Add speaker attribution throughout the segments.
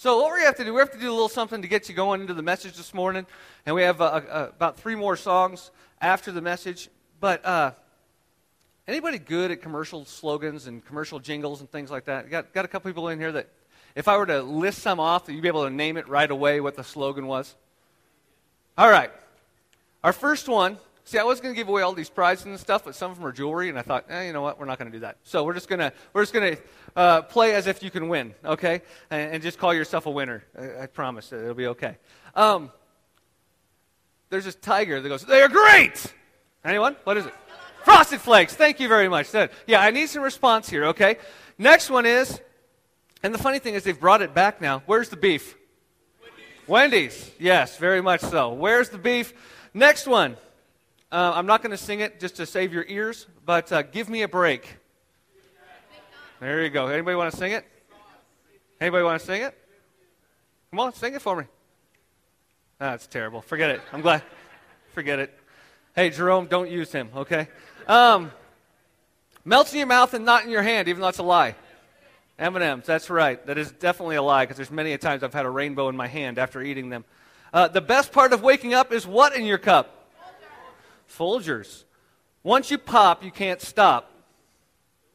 Speaker 1: So, what we have to do, we have to do a little something to get you going into the message this morning. And we have uh, uh, about three more songs after the message. But uh, anybody good at commercial slogans and commercial jingles and things like that? Got, got a couple people in here that, if I were to list some off, you'd be able to name it right away what the slogan was? All right. Our first one See, I was going to give away all these prizes and stuff, but some of them are jewelry, and I thought, eh, you know what, we're not going to do that. So we're just going to we're just going to uh, play as if you can win, okay, and, and, just call yourself a winner. I, I promise it'll be okay. Um, there's this tiger that goes, they are great. Anyone? What is it? Frosted Flakes. Thank you very much. Yeah, I need some response here, okay? Next one is, and the funny thing is they've brought it back now. Where's the beef? Wendy's. Wendy's. Yes, very much so. Where's the beef? Next one. Uh, I'm not going to sing it just to save your ears, but uh, give me a break. There you go. Anybody want to sing it? Anybody want to sing it? Come on, sing it for me. That's terrible. Forget it. I'm glad. Forget it. Hey, Jerome, don't use him, okay? Um, melts in your mouth and not in your hand, even though it's a lie. M&M's, that's right. That is definitely a lie because there's many a times I've had a rainbow in my hand after eating them. Uh, the best part of waking up is what in your cup? Folgers. Once you pop, you can't stop.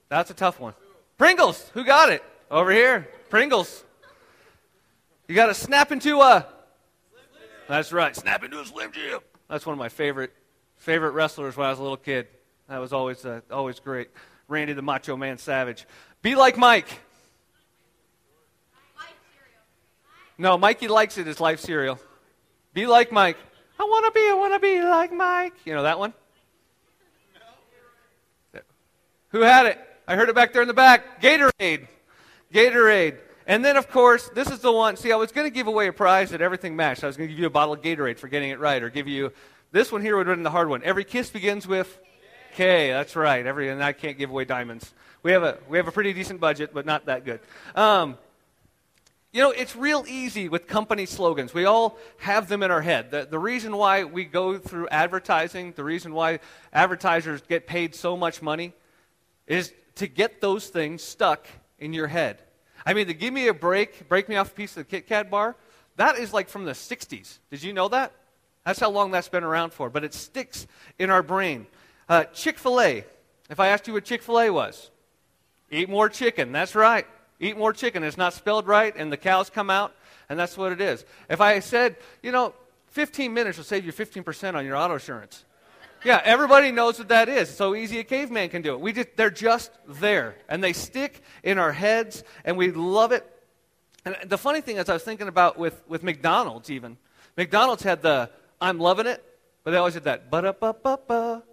Speaker 1: That's a tough one. Pringles. Who got it? Over here. Pringles. You got to snap into a. That's right. Snap into a Slim Jim. That's one of my favorite favorite wrestlers when I was a little kid. That was always uh, always great. Randy the Macho Man Savage. Be like Mike. No, Mikey likes it as life cereal. Be like Mike. I want to be, I want to be like Mike. You know that one? Who had it? I heard it back there in the back. Gatorade. Gatorade. And then, of course, this is the one. See, I was going to give away a prize that everything matched. I was going to give you a bottle of Gatorade for getting it right, or give you this one here would have been the hard one. Every kiss begins with K. That's right. Every and I can't give away diamonds. We have a we have a pretty decent budget, but not that good. Um, you know, it's real easy with company slogans. We all have them in our head. The, the reason why we go through advertising, the reason why advertisers get paid so much money, is to get those things stuck in your head. I mean, to give me a break, break me off a piece of the Kit Kat bar, that is like from the 60s. Did you know that? That's how long that's been around for. But it sticks in our brain. Uh, Chick fil A. If I asked you what Chick fil A was, eat more chicken. That's right. Eat more chicken. It's not spelled right, and the cows come out, and that's what it is. If I said, you know, 15 minutes will save you 15% on your auto insurance. Yeah, everybody knows what that is. It's so easy a caveman can do it. We just, they're just there, and they stick in our heads, and we love it. And the funny thing is, I was thinking about with, with McDonald's even. McDonald's had the I'm loving it, but they always had that ba da ba ba ba.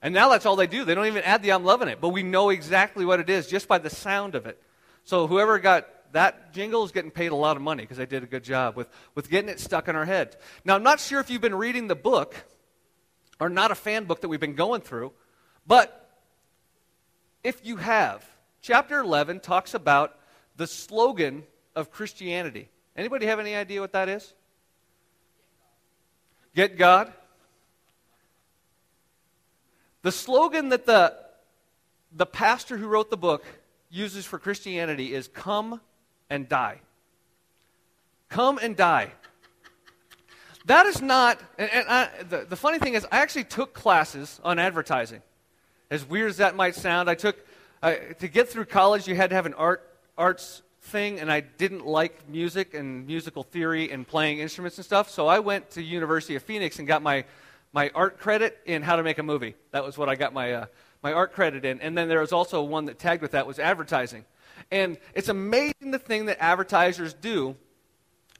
Speaker 1: And now that's all they do. They don't even add the I'm loving it, but we know exactly what it is just by the sound of it. So whoever got that jingle is getting paid a lot of money because they did a good job with, with getting it stuck in our head. Now, I'm not sure if you've been reading the book or not a fan book that we've been going through, but if you have, chapter 11 talks about the slogan of Christianity. Anybody have any idea what that is? Get God. The slogan that the, the pastor who wrote the book uses for Christianity is come and die. Come and die. That is not, and, and I, the, the funny thing is, I actually took classes on advertising. As weird as that might sound, I took, uh, to get through college, you had to have an art, arts thing, and I didn't like music and musical theory and playing instruments and stuff, so I went to University of Phoenix and got my, my art credit in how to make a movie. That was what I got my, uh, my art credit in. And then there was also one that tagged with that was advertising. And it's amazing the thing that advertisers do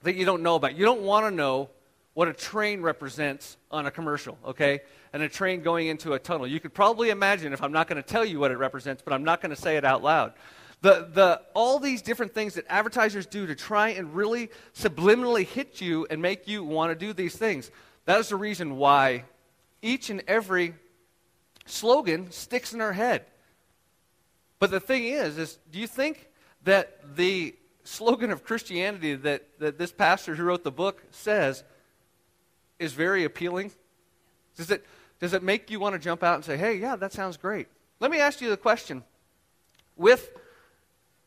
Speaker 1: that you don't know about. You don't want to know what a train represents on a commercial, okay? And a train going into a tunnel. You could probably imagine if I'm not going to tell you what it represents, but I'm not going to say it out loud. The, the, all these different things that advertisers do to try and really subliminally hit you and make you want to do these things. That is the reason why each and every slogan sticks in our head. But the thing is, is do you think that the slogan of Christianity that, that this pastor who wrote the book says is very appealing? Does it, does it make you want to jump out and say, hey, yeah, that sounds great? Let me ask you the question. With,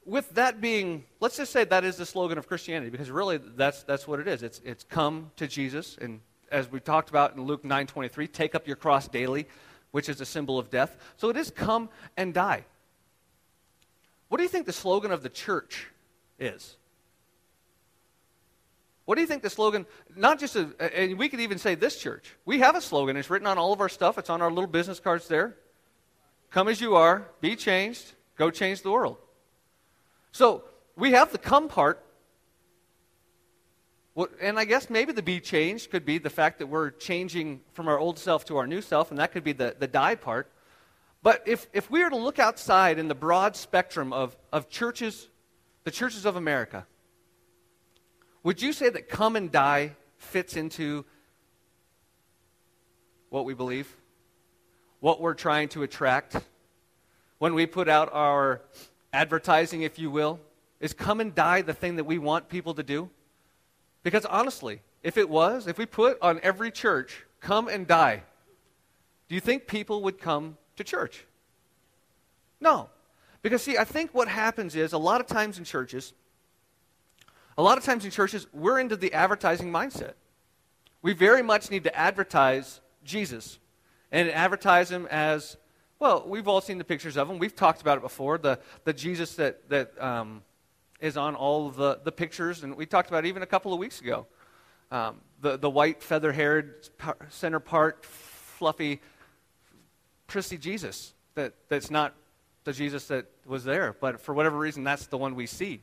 Speaker 1: with that being, let's just say that is the slogan of Christianity, because really that's, that's what it is. It's, it's come to Jesus, and as we talked about in Luke 9.23, take up your cross daily, which is a symbol of death. So it is come and die. What do you think the slogan of the church is? What do you think the slogan, not just, a, and we could even say this church. We have a slogan. It's written on all of our stuff. It's on our little business cards there. Come as you are, be changed, go change the world. So we have the come part. And I guess maybe the be changed could be the fact that we're changing from our old self to our new self, and that could be the, the die part. But if, if we were to look outside in the broad spectrum of, of churches, the churches of America, would you say that come and die fits into what we believe? What we're trying to attract? When we put out our advertising, if you will, is come and die the thing that we want people to do? Because honestly, if it was, if we put on every church, come and die, do you think people would come to church? No. Because, see, I think what happens is a lot of times in churches, a lot of times in churches, we're into the advertising mindset. We very much need to advertise Jesus and advertise him as, well, we've all seen the pictures of him. We've talked about it before. The, the Jesus that, that um, is on all of the, the pictures, and we talked about even a couple of weeks ago. Um, the, the white, feather haired, center part, fluffy, prissy Jesus that, that's not the Jesus that was there, but for whatever reason, that's the one we see.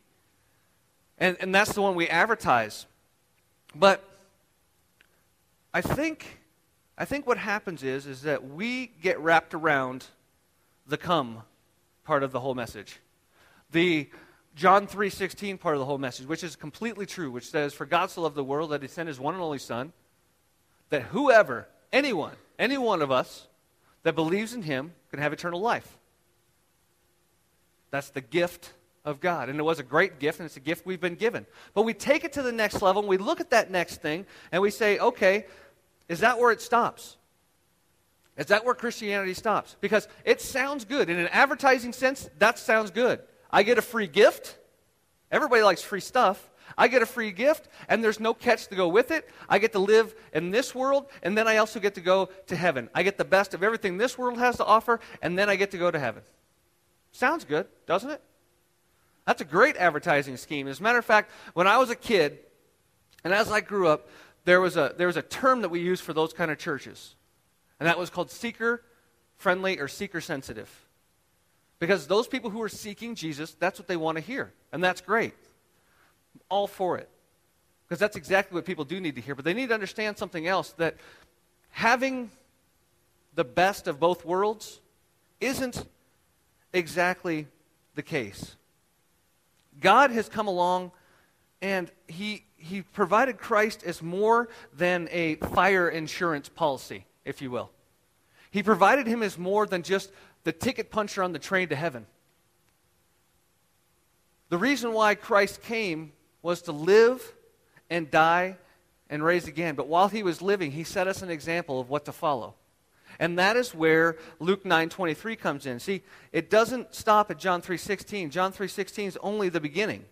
Speaker 1: And, and that's the one we advertise. But I think, I think what happens is, is that we get wrapped around the come part of the whole message. The John 3:16 part of the whole message, which is completely true, which says, For God so loved the world that he sent his one and only Son, that whoever, anyone, any one of us that believes in him can have eternal life. That's the gift of God. And it was a great gift, and it's a gift we've been given. But we take it to the next level, and we look at that next thing, and we say, okay, is that where it stops? Is that where Christianity stops? Because it sounds good. In an advertising sense, that sounds good. I get a free gift. Everybody likes free stuff. I get a free gift, and there's no catch to go with it. I get to live in this world, and then I also get to go to heaven. I get the best of everything this world has to offer, and then I get to go to heaven. Sounds good, doesn't it? That's a great advertising scheme. As a matter of fact, when I was a kid, and as I grew up, there was a, there was a term that we used for those kind of churches, and that was called seeker friendly or seeker sensitive. Because those people who are seeking Jesus, that's what they want to hear, and that's great. all for it. Because that's exactly what people do need to hear. But they need to understand something else that having the best of both worlds isn't exactly the case. God has come along and he, he provided Christ as more than a fire insurance policy, if you will. He provided him as more than just the ticket puncher on the train to heaven. The reason why Christ came was to live and die and raise again. But while he was living, he set us an example of what to follow. And that is where Luke 9:23 comes in. See, it doesn't stop at John 3:16. John 3:16 is only the beginning.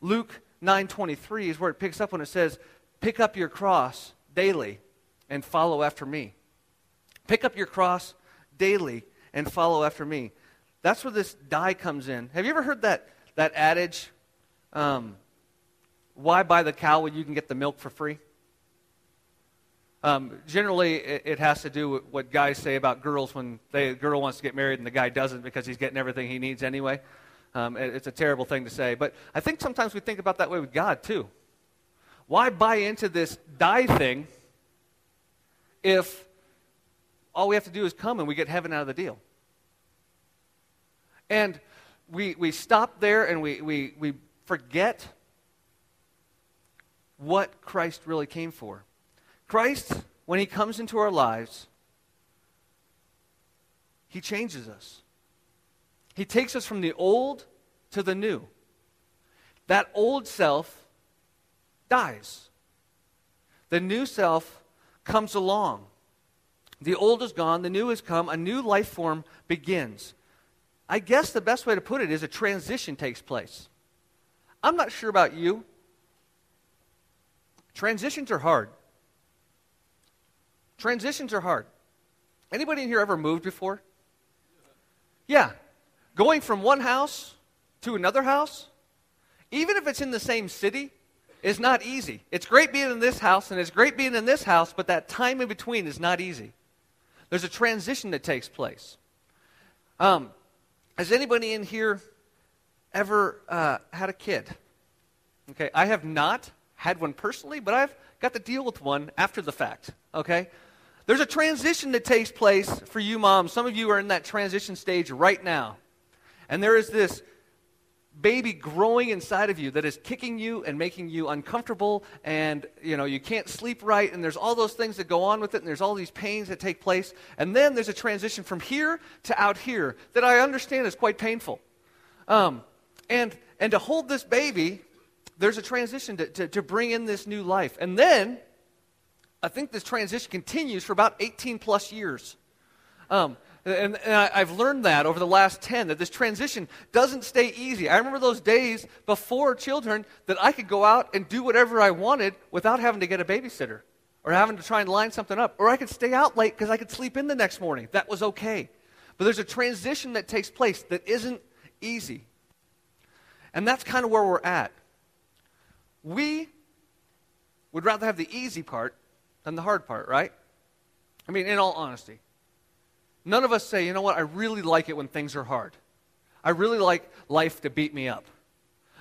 Speaker 1: Luke 9:23 is where it picks up when it says, "Pick up your cross daily and follow after me." Pick up your cross daily and follow after me. That's where this die comes in. Have you ever heard that, that adage, um, why buy the cow when you can get the milk for free? Um, generally, it, it, has to do with what guys say about girls when they, the girl wants to get married and the guy doesn't because he's getting everything he needs anyway. Um, it, it's a terrible thing to say. But I think sometimes we think about that way with God, too. Why buy into this die thing if all we have to do is come and we get heaven out of the deal? And we, we stop there and we, we, we forget what Christ really came for. Christ, when he comes into our lives, he changes us. He takes us from the old to the new. That old self dies. The new self comes along. The old is gone, the new has come, a new life form begins. I guess the best way to put it is a transition takes place. I'm not sure about you. Transitions are hard. Transitions are hard. Anybody in here ever moved before? Yeah. Going from one house to another house, even if it's in the same city, is not easy. It's great being in this house and it's great being in this house, but that time in between is not easy. There's a transition that takes place. Um, has anybody in here ever uh, had a kid? Okay, I have not had one personally, but I've got to deal with one after the fact. Okay? There's a transition that takes place for you moms. Some of you are in that transition stage right now. And there is this baby growing inside of you that is kicking you and making you uncomfortable and you know you can't sleep right and there's all those things that go on with it and there's all these pains that take place. And then there's a transition from here to out here that i understand is quite painful. Um, and and to hold this baby there's a transition to, to, to bring in this new life. And then i think this transition continues for about 18 plus years. Um, and, and I, have learned that over the last 10, that this transition doesn't stay easy. I remember those days before children that I could go out and do whatever I wanted without having to get a babysitter or having to try and line something up. Or I could stay out late because I could sleep in the next morning. That was okay. But there's a transition that takes place that isn't easy. And that's kind of where we're at. We would rather have the easy part than the hard part, right? I mean, in all honesty. None of us say, you know what, I really like it when things are hard. I really like life to beat me up.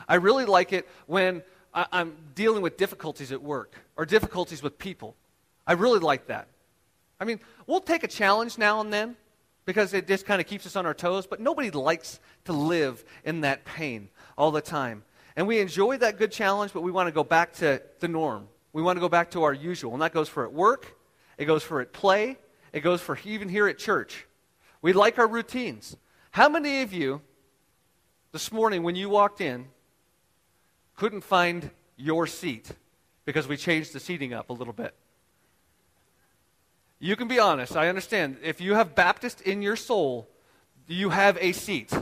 Speaker 1: I really like it when I, am dealing with difficulties at work or difficulties with people. I really like that. I mean, we'll take a challenge now and then because it just kind of keeps us on our toes, but nobody likes to live in that pain all the time. And we enjoy that good challenge, but we want to go back to the norm. We want to go back to our usual. And that goes for at work, it goes for at play, it goes for even here at church. We like our routines. How many of you this morning, when you walked in, couldn't find your seat because we changed the seating up a little bit? You can be honest. I understand. If you have Baptist in your soul, you have a seat.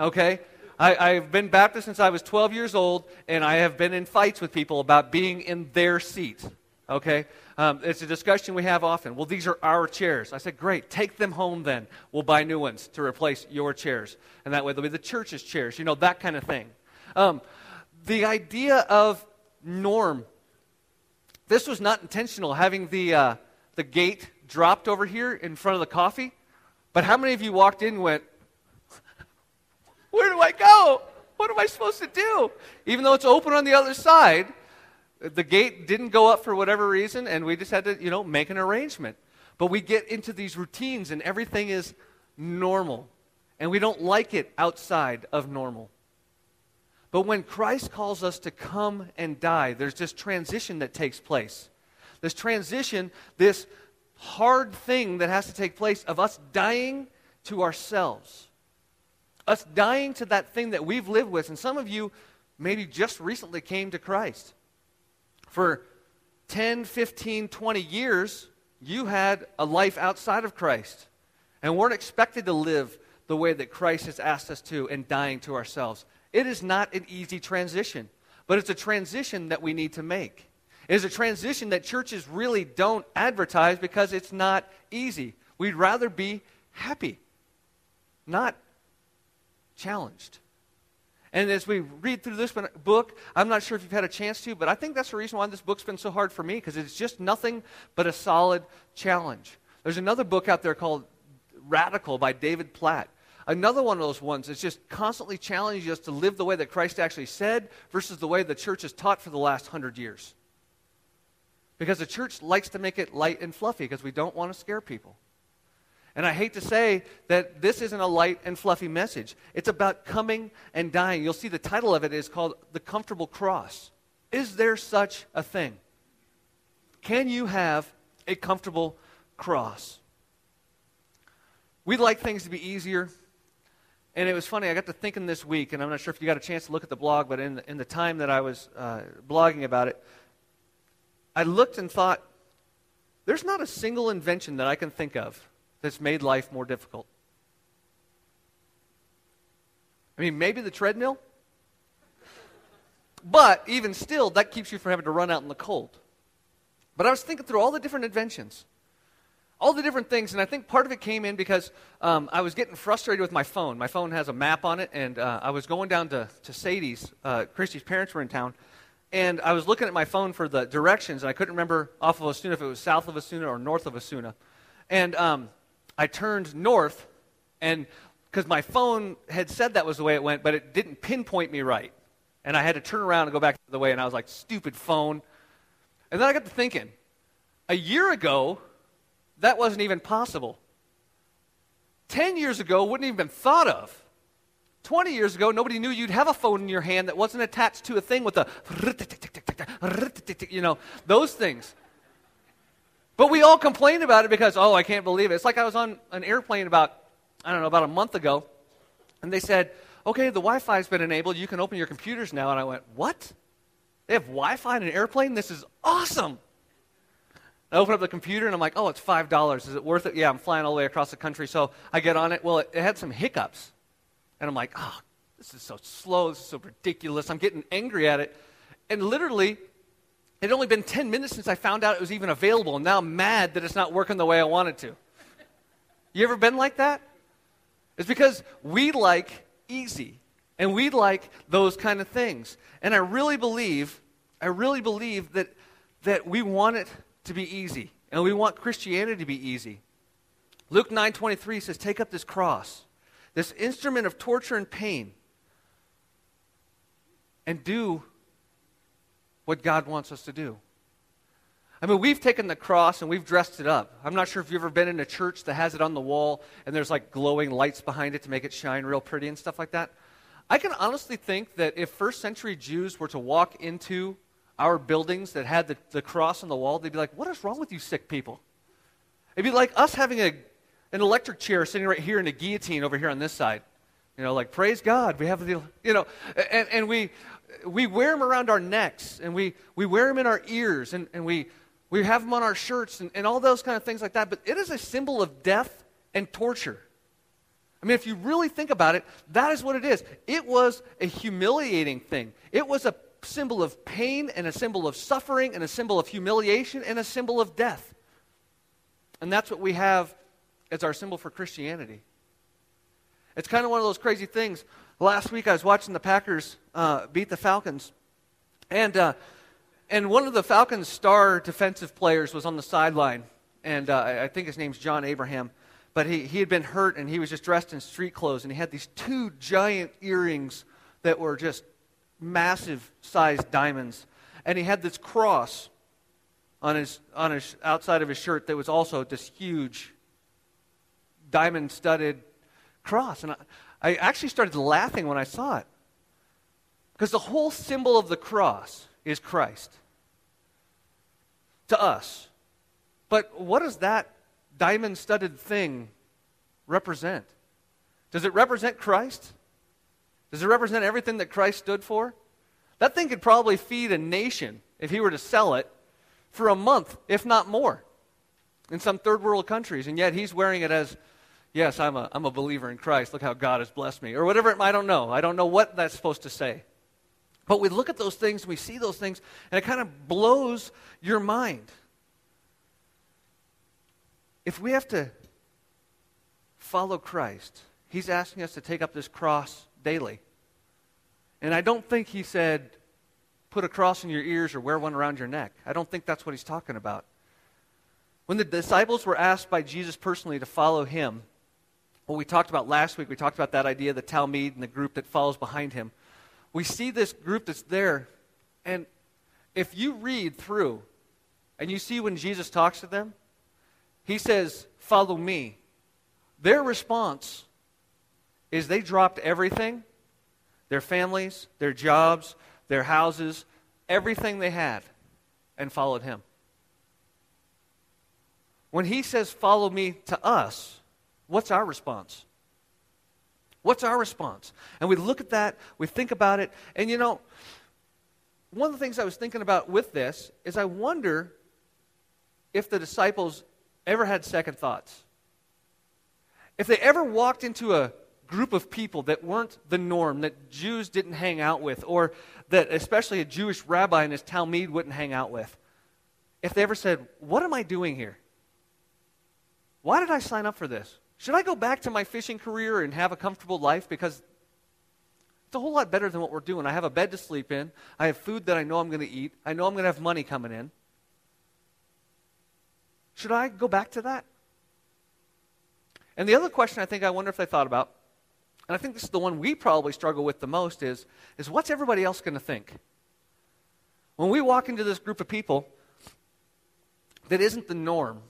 Speaker 1: Okay? I, have been Baptist since I was 12 years old, and I have been in fights with people about being in their seat. Okay? Um, it's a discussion we have often. Well, these are our chairs. I said, great, take them home then. We'll buy new ones to replace your chairs. And that way they'll be the church's chairs, you know, that kind of thing. Um, the idea of norm. This was not intentional, having the, uh, the gate dropped over here in front of the coffee. But how many of you walked in and went, Where do I go? What am I supposed to do? Even though it's open on the other side, the gate didn't go up for whatever reason, and we just had to, you know, make an arrangement. But we get into these routines, and everything is normal. And we don't like it outside of normal. But when Christ calls us to come and die, there's this transition that takes place. This transition, this hard thing that has to take place of us dying to ourselves. Us dying to that thing that we've lived with. And some of you maybe just recently came to Christ. For 10, 15, 20 years, you had a life outside of Christ and weren't expected to live the way that Christ has asked us to and dying to ourselves. It is not an easy transition, but it's a transition that we need to make. It is a transition that churches really don't advertise because it's not easy. We'd rather be happy, not challenged. And as we read through this book, I'm not sure if you've had a chance to, but I think that's the reason why this book's been so hard for me, because it's just nothing but a solid challenge. There's another book out there called Radical by David Platt. Another one of those ones that's just constantly challenging us to live the way that Christ actually said versus the way the church has taught for the last hundred years. Because the church likes to make it light and fluffy because we don't want to scare people. And I hate to say that this isn't a light and fluffy message. It's about coming and dying. You'll see the title of it is called The Comfortable Cross. Is there such a thing? Can you have a comfortable cross? We'd like things to be easier. And it was funny, I got to thinking this week, and I'm not sure if you got a chance to look at the blog, but in the, in the time that I was uh, blogging about it, I looked and thought, there's not a single invention that I can think of that's made life more difficult. I mean, maybe the treadmill. But even still, that keeps you from having to run out in the cold. But I was thinking through all the different inventions, all the different things, and I think part of it came in because um, I was getting frustrated with my phone. My phone has a map on it, and uh, I was going down to, to Sadie's. Uh, Christy's parents were in town, and I was looking at my phone for the directions, and I couldn't remember off of Osuna if it was south of Osuna or north of Osuna. And um, I turned north, and because my phone had said that was the way it went, but it didn't pinpoint me right. And I had to turn around and go back the other way, and I was like, stupid phone. And then I got to thinking, a year ago, that wasn't even possible. Ten years ago, wouldn't even been thought of. 20 years ago, nobody knew you'd have a phone in your hand that wasn't attached to a thing with a, you know, those things. But we all complain about it because, oh, I can't believe it. It's like I was on an airplane about, I don't know, about a month ago, and they said, okay, the Wi Fi's been enabled. You can open your computers now. And I went, what? They have Wi Fi in an airplane? This is awesome. I open up the computer and I'm like, oh, it's $5. Is it worth it? Yeah, I'm flying all the way across the country. So I get on it. Well, it, it had some hiccups. And I'm like, oh, this is so slow. This is so ridiculous. I'm getting angry at it. And literally, it had only been 10 minutes since I found out it was even available. And now I'm mad that it's not working the way I want it to. You ever been like that? It's because we like easy. And we like those kind of things. And I really believe, I really believe that, that we want it to be easy. And we want Christianity to be easy. Luke 9:23 says, "Take up this cross this instrument of torture and pain, and do what God wants us to do. I mean, we've taken the cross and we've dressed it up. I'm not sure if you've ever been in a church that has it on the wall and there's like glowing lights behind it to make it shine real pretty and stuff like that. I can honestly think that if first century Jews were to walk into our buildings that had the, the cross on the wall, they'd be like, What is wrong with you sick people? It'd be like us having a an electric chair sitting right here and a guillotine over here on this side. You know, like, praise God, we have the, you know, and, and we, we wear them around our necks and we, we wear them in our ears and, and we, we have them on our shirts and, and all those kind of things like that. But it is a symbol of death and torture. I mean, if you really think about it, that is what it is. It was a humiliating thing. It was a symbol of pain and a symbol of suffering and a symbol of humiliation and a symbol of death. And that's what we have as our symbol for Christianity. It's kind of one of those crazy things. Last week I was watching the Packers uh, beat the Falcons, and uh, and one of the Falcons' star defensive players was on the sideline, and uh, I think his name's John Abraham, but he he had been hurt and he was just dressed in street clothes, and he had these two giant earrings that were just massive sized diamonds, and he had this cross on his on his outside of his shirt that was also this huge diamond studded cross. And I, I actually started laughing when I saw it. Because the whole symbol of the cross is Christ to us. But what does that diamond studded thing represent? Does it represent Christ? Does it represent everything that Christ stood for? That thing could probably feed a nation if he were to sell it for a month, if not more, in some third world countries. And yet he's wearing it as yes, I'm a, I'm a believer in Christ. Look how God has blessed me. Or whatever it, I don't know. I don't know what that's supposed to say. But we look at those things, we see those things, and it kind of blows your mind. If we have to follow Christ, He's asking us to take up this cross daily. And I don't think He said, put a cross in your ears or wear one around your neck. I don't think that's what He's talking about. When the disciples were asked by Jesus personally to follow Him, what we talked about last week, we talked about that idea, the Talmud and the group that follows behind him. We see this group that's there, and if you read through and you see when Jesus talks to them, he says, Follow me. Their response is they dropped everything their families, their jobs, their houses, everything they had, and followed him. When he says, Follow me to us, What's our response? What's our response? And we look at that, we think about it, and you know, one of the things I was thinking about with this is I wonder if the disciples ever had second thoughts. If they ever walked into a group of people that weren't the norm, that Jews didn't hang out with, or that especially a Jewish rabbi in his Talmud wouldn't hang out with, if they ever said, What am I doing here? Why did I sign up for this? Should I go back to my fishing career and have a comfortable life? Because it's a whole lot better than what we're doing. I have a bed to sleep in, I have food that I know I'm going to eat, I know I'm going to have money coming in. Should I go back to that? And the other question I think I wonder if they thought about, and I think this is the one we probably struggle with the most, is, is what's everybody else going to think? When we walk into this group of people that isn't the norm,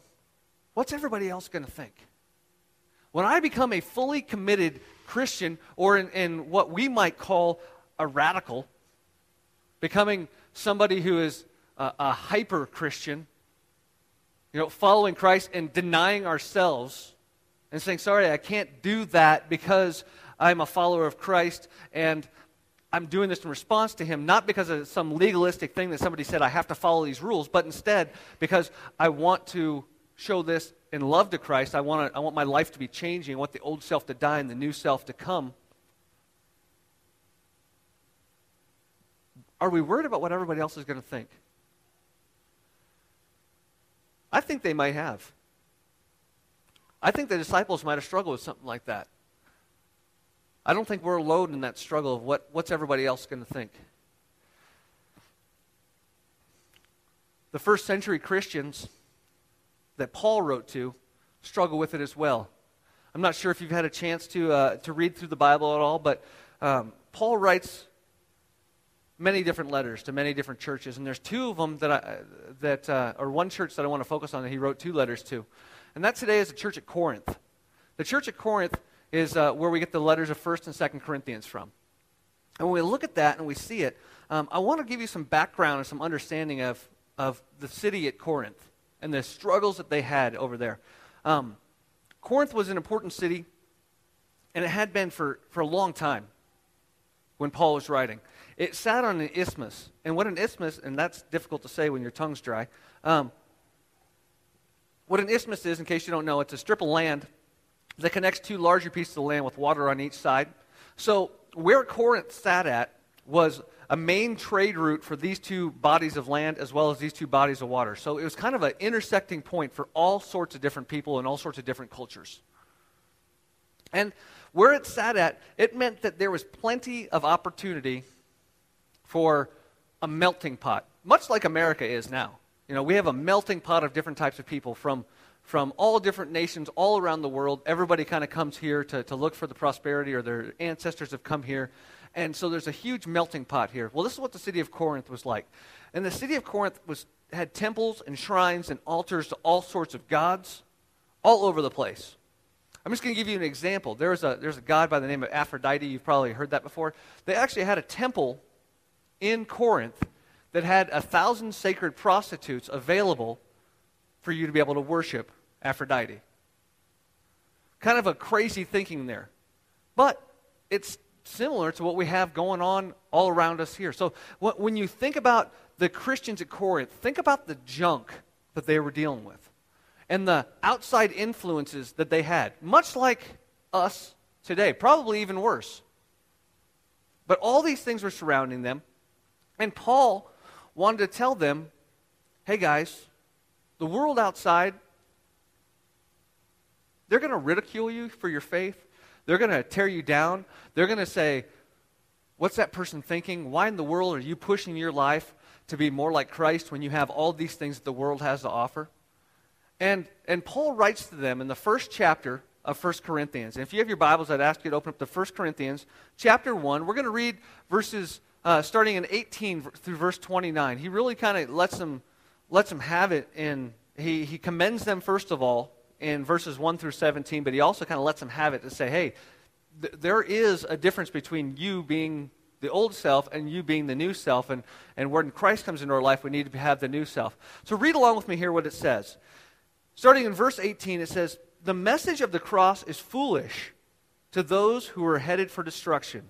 Speaker 1: what's everybody else going to think? When I become a fully committed Christian, or in, in what we might call a radical, becoming somebody who is a, a hyper Christian, you know, following Christ and denying ourselves and saying, sorry, I can't do that because I'm a follower of Christ and I'm doing this in response to Him, not because of some legalistic thing that somebody said I have to follow these rules, but instead because I want to show this in love to Christ. I want, to, I want my life to be changing. I want the old self to die and the new self to come. Are we worried about what everybody else is going to think? I think they might have. I think the disciples might have struggled with something like that. I don't think we're alone in that struggle of what, what's everybody else going to think. The first century Christians that Paul wrote to struggle with it as well. I'm not sure if you've had a chance to, uh, to read through the Bible at all, but um, Paul writes many different letters to many different churches, and there's two of them that I, that uh, or one church that I want to focus on that he wrote two letters to, and that today is the church at Corinth. The church at Corinth is uh, where we get the letters of First and Second Corinthians from, and when we look at that and we see it, um, I want to give you some background and some understanding of of the city at Corinth and the struggles that they had over there. Um, Corinth was an important city, and it had been for, for a long time when Paul was writing. It sat on an isthmus. And what an isthmus, and that's difficult to say when your tongue's dry. Um, what an isthmus is, in case you don't know, it's a strip of land that connects two larger pieces of land with water on each side. So where Corinth sat at was a main trade route for these two bodies of land as well as these two bodies of water. So it was kind of an intersecting point for all sorts of different people and all sorts of different cultures. And where it sat at, it meant that there was plenty of opportunity for a melting pot, much like America is now. You know, we have a melting pot of different types of people from, from all different nations all around the world. Everybody kind of comes here to, to look for the prosperity, or their ancestors have come here. And so there's a huge melting pot here. Well, this is what the city of Corinth was like. And the city of Corinth was, had temples and shrines and altars to all sorts of gods all over the place. I'm just going to give you an example. There's a, there's a god by the name of Aphrodite. You've probably heard that before. They actually had a temple in Corinth that had a thousand sacred prostitutes available for you to be able to worship Aphrodite. Kind of a crazy thinking there. But it's similar to what we have going on all around us here. So when you think about the Christians at Corinth, think about the junk that they were dealing with and the outside influences that they had, much like us today, probably even worse. But all these things were surrounding them, and Paul wanted to tell them hey, guys, the world outside, they're going to ridicule you for your faith. They're going to tear you down. They're going to say, What's that person thinking? Why in the world are you pushing your life to be more like Christ when you have all these things that the world has to offer? And, and Paul writes to them in the first chapter of 1 Corinthians. And if you have your Bibles, I'd ask you to open up to 1 Corinthians chapter 1. We're going to read verses uh, starting in 18 through verse 29. He really kind of lets them, lets them have it in, he, he commends them, first of all, in verses 1 through 17, but he also kind of lets them have it to say, hey, th- there is a difference between you being the old self and you being the new self. And, and when Christ comes into our life, we need to have the new self. So read along with me here what it says. Starting in verse 18, it says, The message of the cross is foolish to those who are headed for destruction.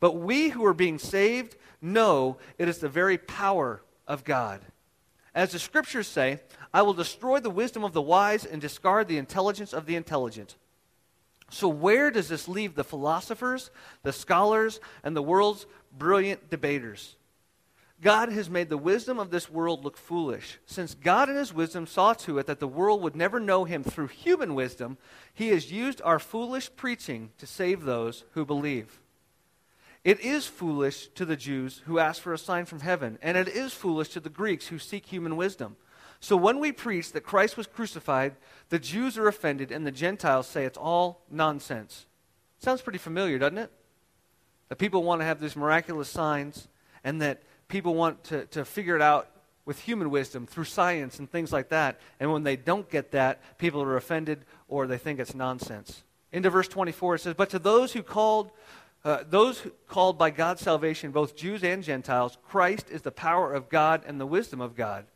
Speaker 1: But we who are being saved know it is the very power of God. As the scriptures say, I will destroy the wisdom of the wise and discard the intelligence of the intelligent. So, where does this leave the philosophers, the scholars, and the world's brilliant debaters? God has made the wisdom of this world look foolish. Since God in his wisdom saw to it that the world would never know him through human wisdom, he has used our foolish preaching to save those who believe. It is foolish to the Jews who ask for a sign from heaven, and it is foolish to the Greeks who seek human wisdom. So when we preach that Christ was crucified, the Jews are offended, and the Gentiles say it's all nonsense. Sounds pretty familiar, doesn't it? That people want to have these miraculous signs, and that people want to, to figure it out with human wisdom through science and things like that. And when they don't get that, people are offended or they think it's nonsense. Into verse 24, it says, But to those who called, uh, those called by God's salvation, both Jews and Gentiles, Christ is the power of God and the wisdom of God.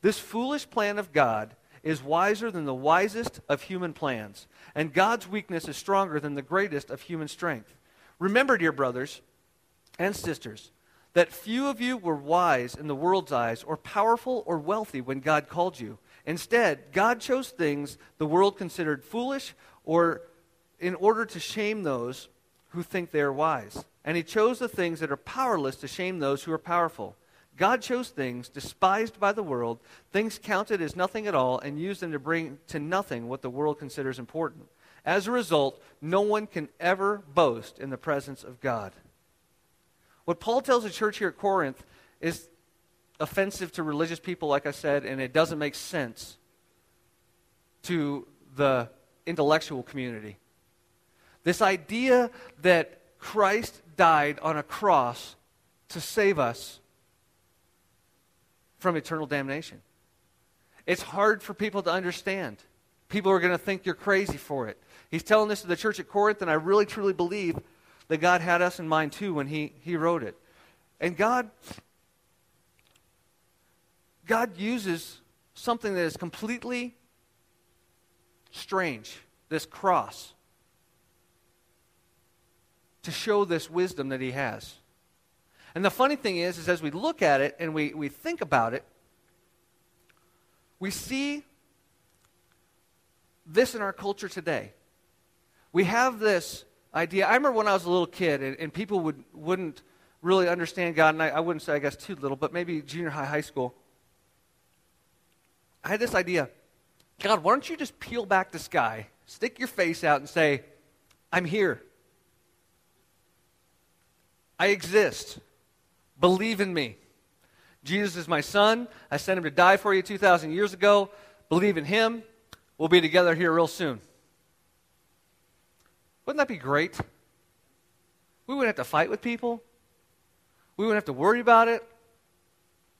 Speaker 1: This foolish plan of God is wiser than the wisest of human plans, and God's weakness is stronger than the greatest of human strength. Remember, dear brothers and sisters, that few of you were wise in the world's eyes, or powerful or wealthy when God called you. Instead, God chose things the world considered foolish, or in order to shame those who think they are wise. And He chose the things that are powerless to shame those who are powerful. God chose things despised by the world, things counted as nothing at all, and used them to bring to nothing what the world considers important. As a result, no one can ever boast in the presence of God. What Paul tells the church here at Corinth is offensive to religious people, like I said, and it doesn't make sense to the intellectual community. This idea that Christ died on a cross to save us from eternal damnation. It's hard for people to understand. People are going to think you're crazy for it. He's telling this to the church at Corinth, and I really truly believe that God had us in mind too when he, he wrote it. And God, God uses something that is completely strange, this cross, to show this wisdom that he has. And the funny thing is, is as we look at it and we, we think about it, we see this in our culture today. We have this idea. I remember when I was a little kid and, and people would, wouldn't really understand God, and I, I wouldn't say, I guess, too little, but maybe junior high, high school. I had this idea God, why don't you just peel back the sky, stick your face out, and say, I'm here. I exist. Believe in me. Jesus is my son. I sent him to die for you 2,000 years ago. Believe in him. We'll be together here real soon. Wouldn't that be great? We wouldn't have to fight with people. We wouldn't have to worry about it.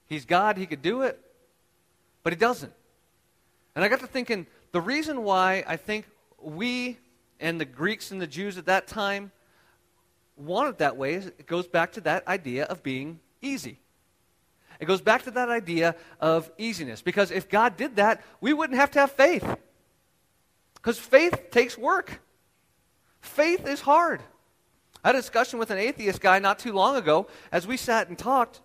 Speaker 1: He's God, He could do it. But He doesn't. And I got to thinking the reason why I think we and the Greeks and the Jews at that time want it that way it goes back to that idea of being easy. It goes back to that idea of easiness. Because if God did that, we wouldn't have to have faith. Because faith takes work. Faith is hard. I had a discussion with an atheist guy not too long ago. As we sat and talked,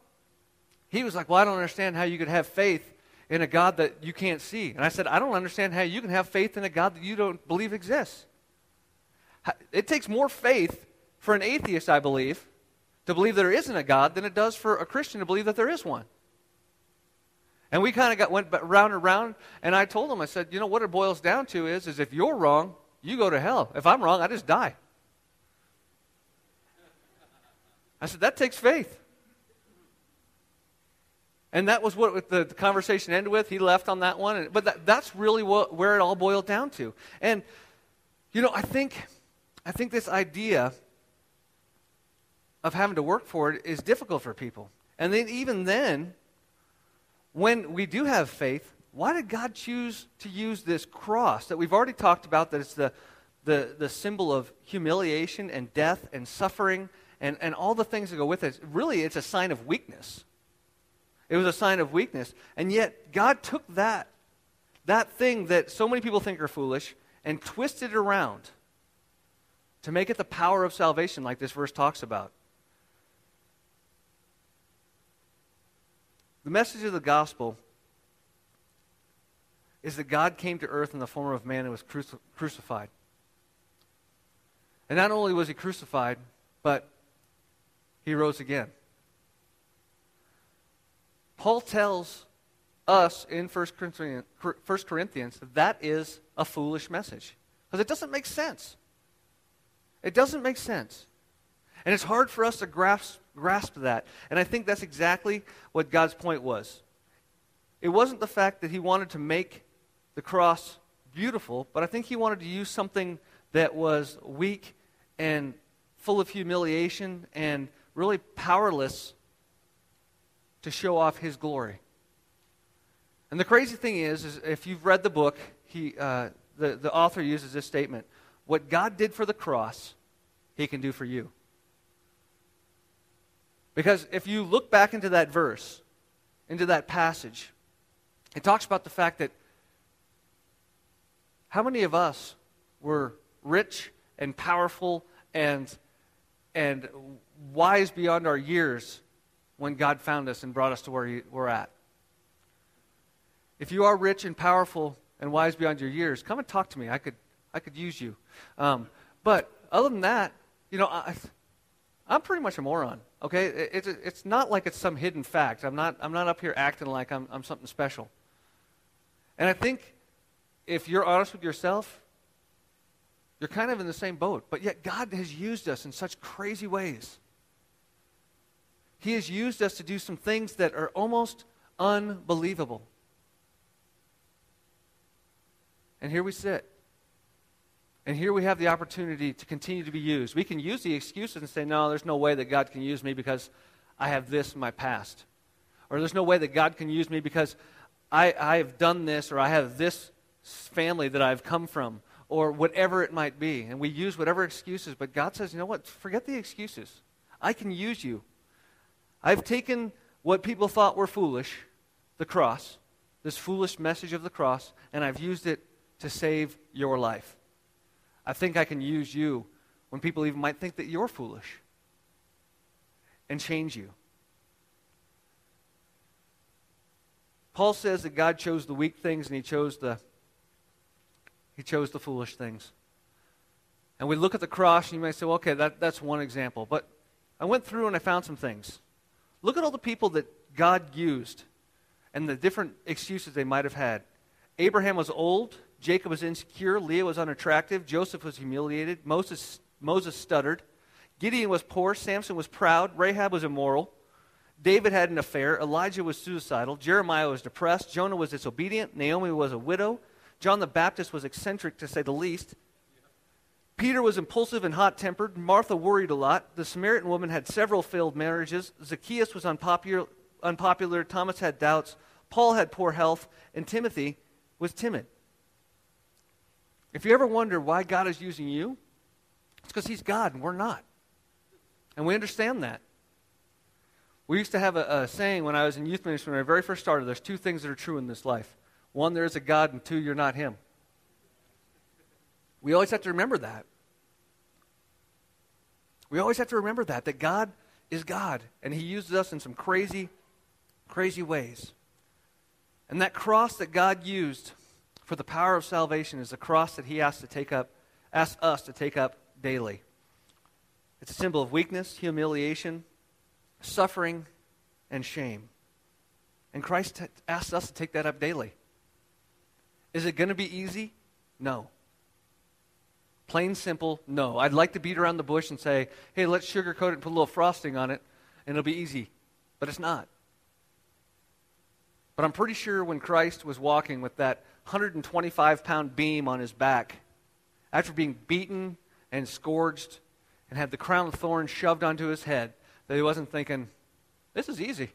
Speaker 1: he was like, Well, I don't understand how you could have faith in a God that you can't see. And I said, I don't understand how you can have faith in a God that you don't believe exists. It takes more faith for an atheist, I believe, to believe there isn't a God than it does for a Christian to believe that there is one. And we kind of got went round and round, and I told him, I said, you know what it boils down to is, is if you're wrong, you go to hell. If I'm wrong, I just die. I said, that takes faith. And that was what the, conversation ended with. He left on that one. But that, that's really what, where it all boiled down to. And, you know, I think, I think this idea of having to work for it is difficult for people. And then, even then, when we do have faith, why did God choose to use this cross that we've already talked about, that it's the, the, the symbol of humiliation and death and suffering and, and all the things that go with it? Really, it's a sign of weakness. It was a sign of weakness. And yet, God took that, that thing that so many people think are foolish, and twisted it around to make it the power of salvation, like this verse talks about. The message of the gospel is that God came to earth in the form of man and was cruci- crucified. And not only was he crucified, but he rose again. Paul tells us in 1 Corinthians, 1 Corinthians that is a foolish message because it doesn't make sense. It doesn't make sense. And it's hard for us to grasp, grasp that. And I think that's exactly what God's point was. It wasn't the fact that he wanted to make the cross beautiful, but I think he wanted to use something that was weak and full of humiliation and really powerless to show off his glory. And the crazy thing is, is if you've read the book, he, uh, the, the author uses this statement What God did for the cross, he can do for you. Because if you look back into that verse, into that passage, it talks about the fact that how many of us were rich and powerful and, and wise beyond our years when God found us and brought us to where we're at? If you are rich and powerful and wise beyond your years, come and talk to me. I could, I could use you. Um, but other than that, you know, I, I'm pretty much a moron. Okay, it's it's not like it's some hidden fact. I'm not I'm not up here acting like I'm I'm something special. And I think if you're honest with yourself, you're kind of in the same boat. But yet God has used us in such crazy ways. He has used us to do some things that are almost unbelievable. And here we sit. And here we have the opportunity to continue to be used. We can use the excuses and say, no, there's no way that God can use me because I have this in my past. Or there's no way that God can use me because I, I have done this or I have this family that I've come from or whatever it might be. And we use whatever excuses, but God says, you know what? Forget the excuses. I can use you. I've taken what people thought were foolish, the cross, this foolish message of the cross, and I've used it to save your life. I think I can use you when people even might think that you're foolish and change you. Paul says that God chose the weak things and he chose the he chose the foolish things. And we look at the cross and you might say, well, okay, that, that's one example. But I went through and I found some things. Look at all the people that God used and the different excuses they might have had. Abraham was old Jacob was insecure. Leah was unattractive. Joseph was humiliated. Moses, Moses stuttered. Gideon was poor. Samson was proud. Rahab was immoral. David had an affair. Elijah was suicidal. Jeremiah was depressed. Jonah was disobedient. Naomi was a widow. John the Baptist was eccentric, to say the least. Peter was impulsive and hot tempered. Martha worried a lot. The Samaritan woman had several failed marriages. Zacchaeus was unpopular. unpopular. Thomas had doubts. Paul had poor health. And Timothy was timid. If you ever wonder why God is using you, it's because He's God and we're not. And we understand that. We used to have a, a, saying when I was in youth ministry when I very first started there's two things that are true in this life one, there is a God, and two, you're not Him. We always have to remember that. We always have to remember that, that God is God, and He uses us in some crazy, crazy ways. And that cross that God used for the power of salvation is the cross that he asks to take up, asks us to take up daily. It's a symbol of weakness, humiliation, suffering, and shame. And Christ t- asks us to take that up daily. Is it going to be easy? No. Plain simple, no. I'd like to beat around the bush and say, hey, let's sugarcoat it and put a little frosting on it, and it'll be easy. But it's not. But I'm pretty sure when Christ was walking with that 125 pound beam on his back after being beaten and scourged and had the crown of thorns shoved onto his head that he wasn't thinking, this is easy.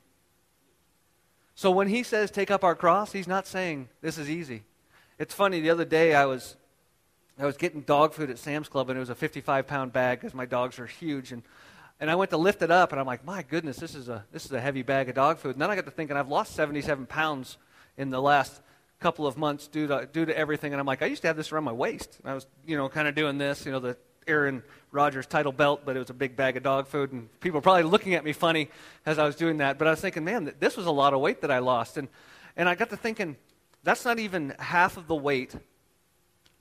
Speaker 1: So when he says take up our cross, he's not saying this is easy. It's funny, the other day I was I was getting dog food at Sam's Club and it was a 55 pound bag because my dogs are huge and and I went to lift it up and I'm like, my goodness, this is a this is a heavy bag of dog food. And then I got to thinking I've lost 77 pounds in the last couple of months due to, due to everything. And I'm like, I used to have this around my waist. And I was, you know, kind of doing this, you know, the Aaron Rodgers title belt, but it was a big bag of dog food. And people were probably looking at me funny as I was doing that. But I was thinking, man, this was a lot of weight that I lost. And, and I got to thinking, that's not even half of the weight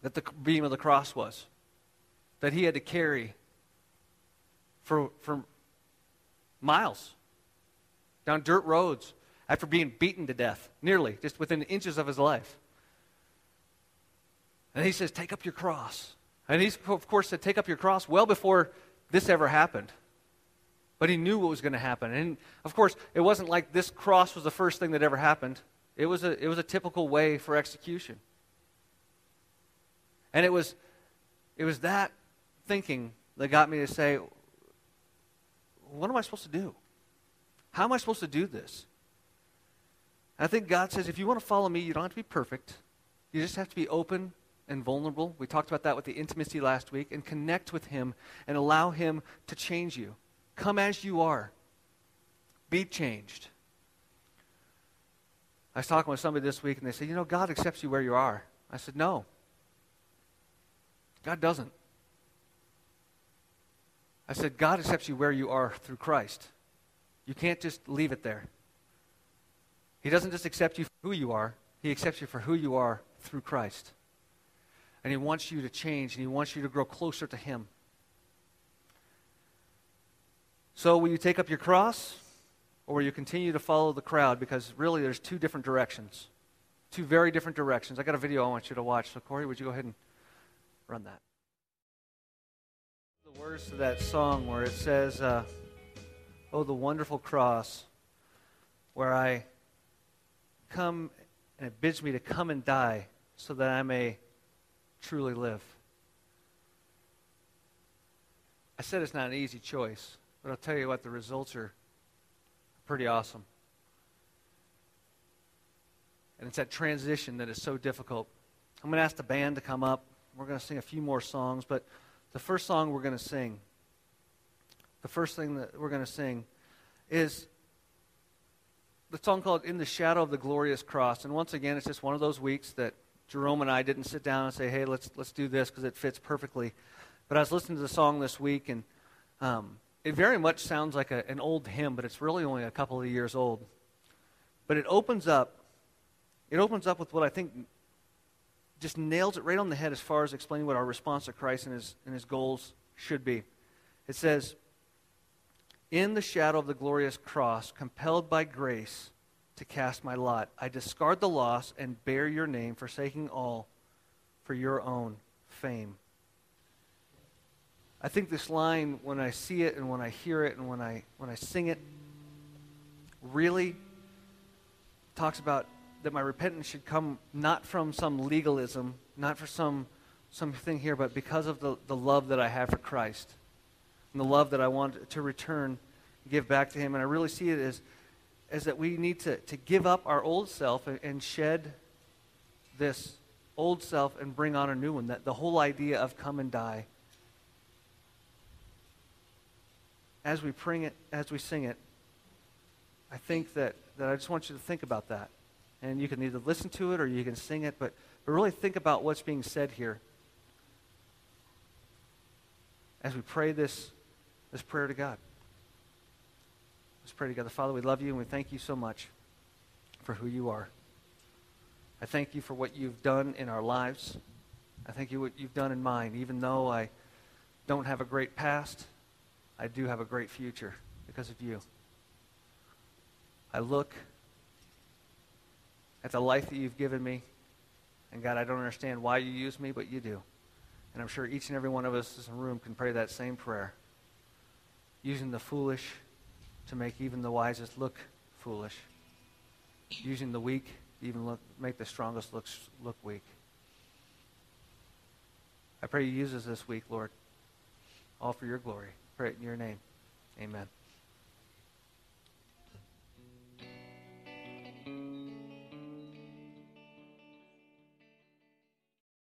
Speaker 1: that the beam of the cross was. that he had to carry for, for miles down dirt roads after being beaten to death, nearly, just within inches of his life. And he says, Take up your cross. And he's, of course, said, Take up your cross well before this ever happened. But he knew what was going to happen. And, of course, it wasn't like this cross was the first thing that ever happened, it was a, it was a typical way for execution. And it was, it was that thinking that got me to say, What am I supposed to do? How am I supposed to do this? I think God says, if you want to follow me, you don't have to be perfect. You just have to be open and vulnerable. We talked about that with the intimacy last week, and connect with Him and allow Him to change you. Come as you are, be changed. I was talking with somebody this week, and they said, You know, God accepts you where you are. I said, No. God doesn't. I said, God accepts you where you are through Christ. You can't just leave it there. He doesn't just accept you for who you are, He accepts you for who you are through Christ. And He wants you to change, and He wants you to grow closer to Him. So, will you take up your cross, or will you continue to follow the crowd? Because really, there's two different directions. Two very different directions. I got a video I want you to watch. So, Corey, would you go ahead and run that? The words to that song where it says, uh, Oh, the wonderful cross, where I come and it bids me to come and die so that I may truly live. I said it's not an easy choice, but I'll tell you what, the results are pretty awesome. And it's that transition that is so difficult. I'm going to ask the band to come up. We're going to sing a few more songs, but the first song we're going to sing, the first thing that we're going to sing is the song called In the Shadow of the Glorious Cross. And once again, it's just one of those weeks that Jerome and I didn't sit down and say, hey, let's, let's do this because it fits perfectly. But I was listening to the song this week, and um, it very much sounds like a, an old hymn, but it's really only a couple of years old. But it opens up, it opens up with what I think just nails it right on the head as far as explaining what our response to Christ and his, and his goals should be. It says, in the shadow of the glorious cross, compelled by grace to cast my lot, I discard the loss and bear your name, forsaking all for your own fame. I think this line, when I see it and when I hear it and when I, when I sing it, really talks about that my repentance should come not from some legalism, not for some something here, but because of the, the love that I have for Christ and the love that I want to return, give back to Him. And I really see it as, as that we need to, to give up our old self and, and shed this old self and bring on a new one. That the whole idea of come and die. As we bring it, as we sing it, I think that, that I just want you to think about that. And you can either listen to it or you can sing it, but, but really think about what's being said here as we pray this, this prayer to God. Let's pray together. Father, we love you and we thank you so much for who you are. I thank you for what you've done in our lives. I thank you what you've done in mine. Even though I don't have a great past, I do have a great future because of you. I look at the life that you've given me, and God, I don't understand why you use me, but you do. And I'm sure each and every one of us in the room can pray that same prayer, using the foolish to make even the wisest look foolish, using the weak even look, make the strongest look, look weak. I pray you use us this week, Lord, all for your glory. Pray it in your name. Amen.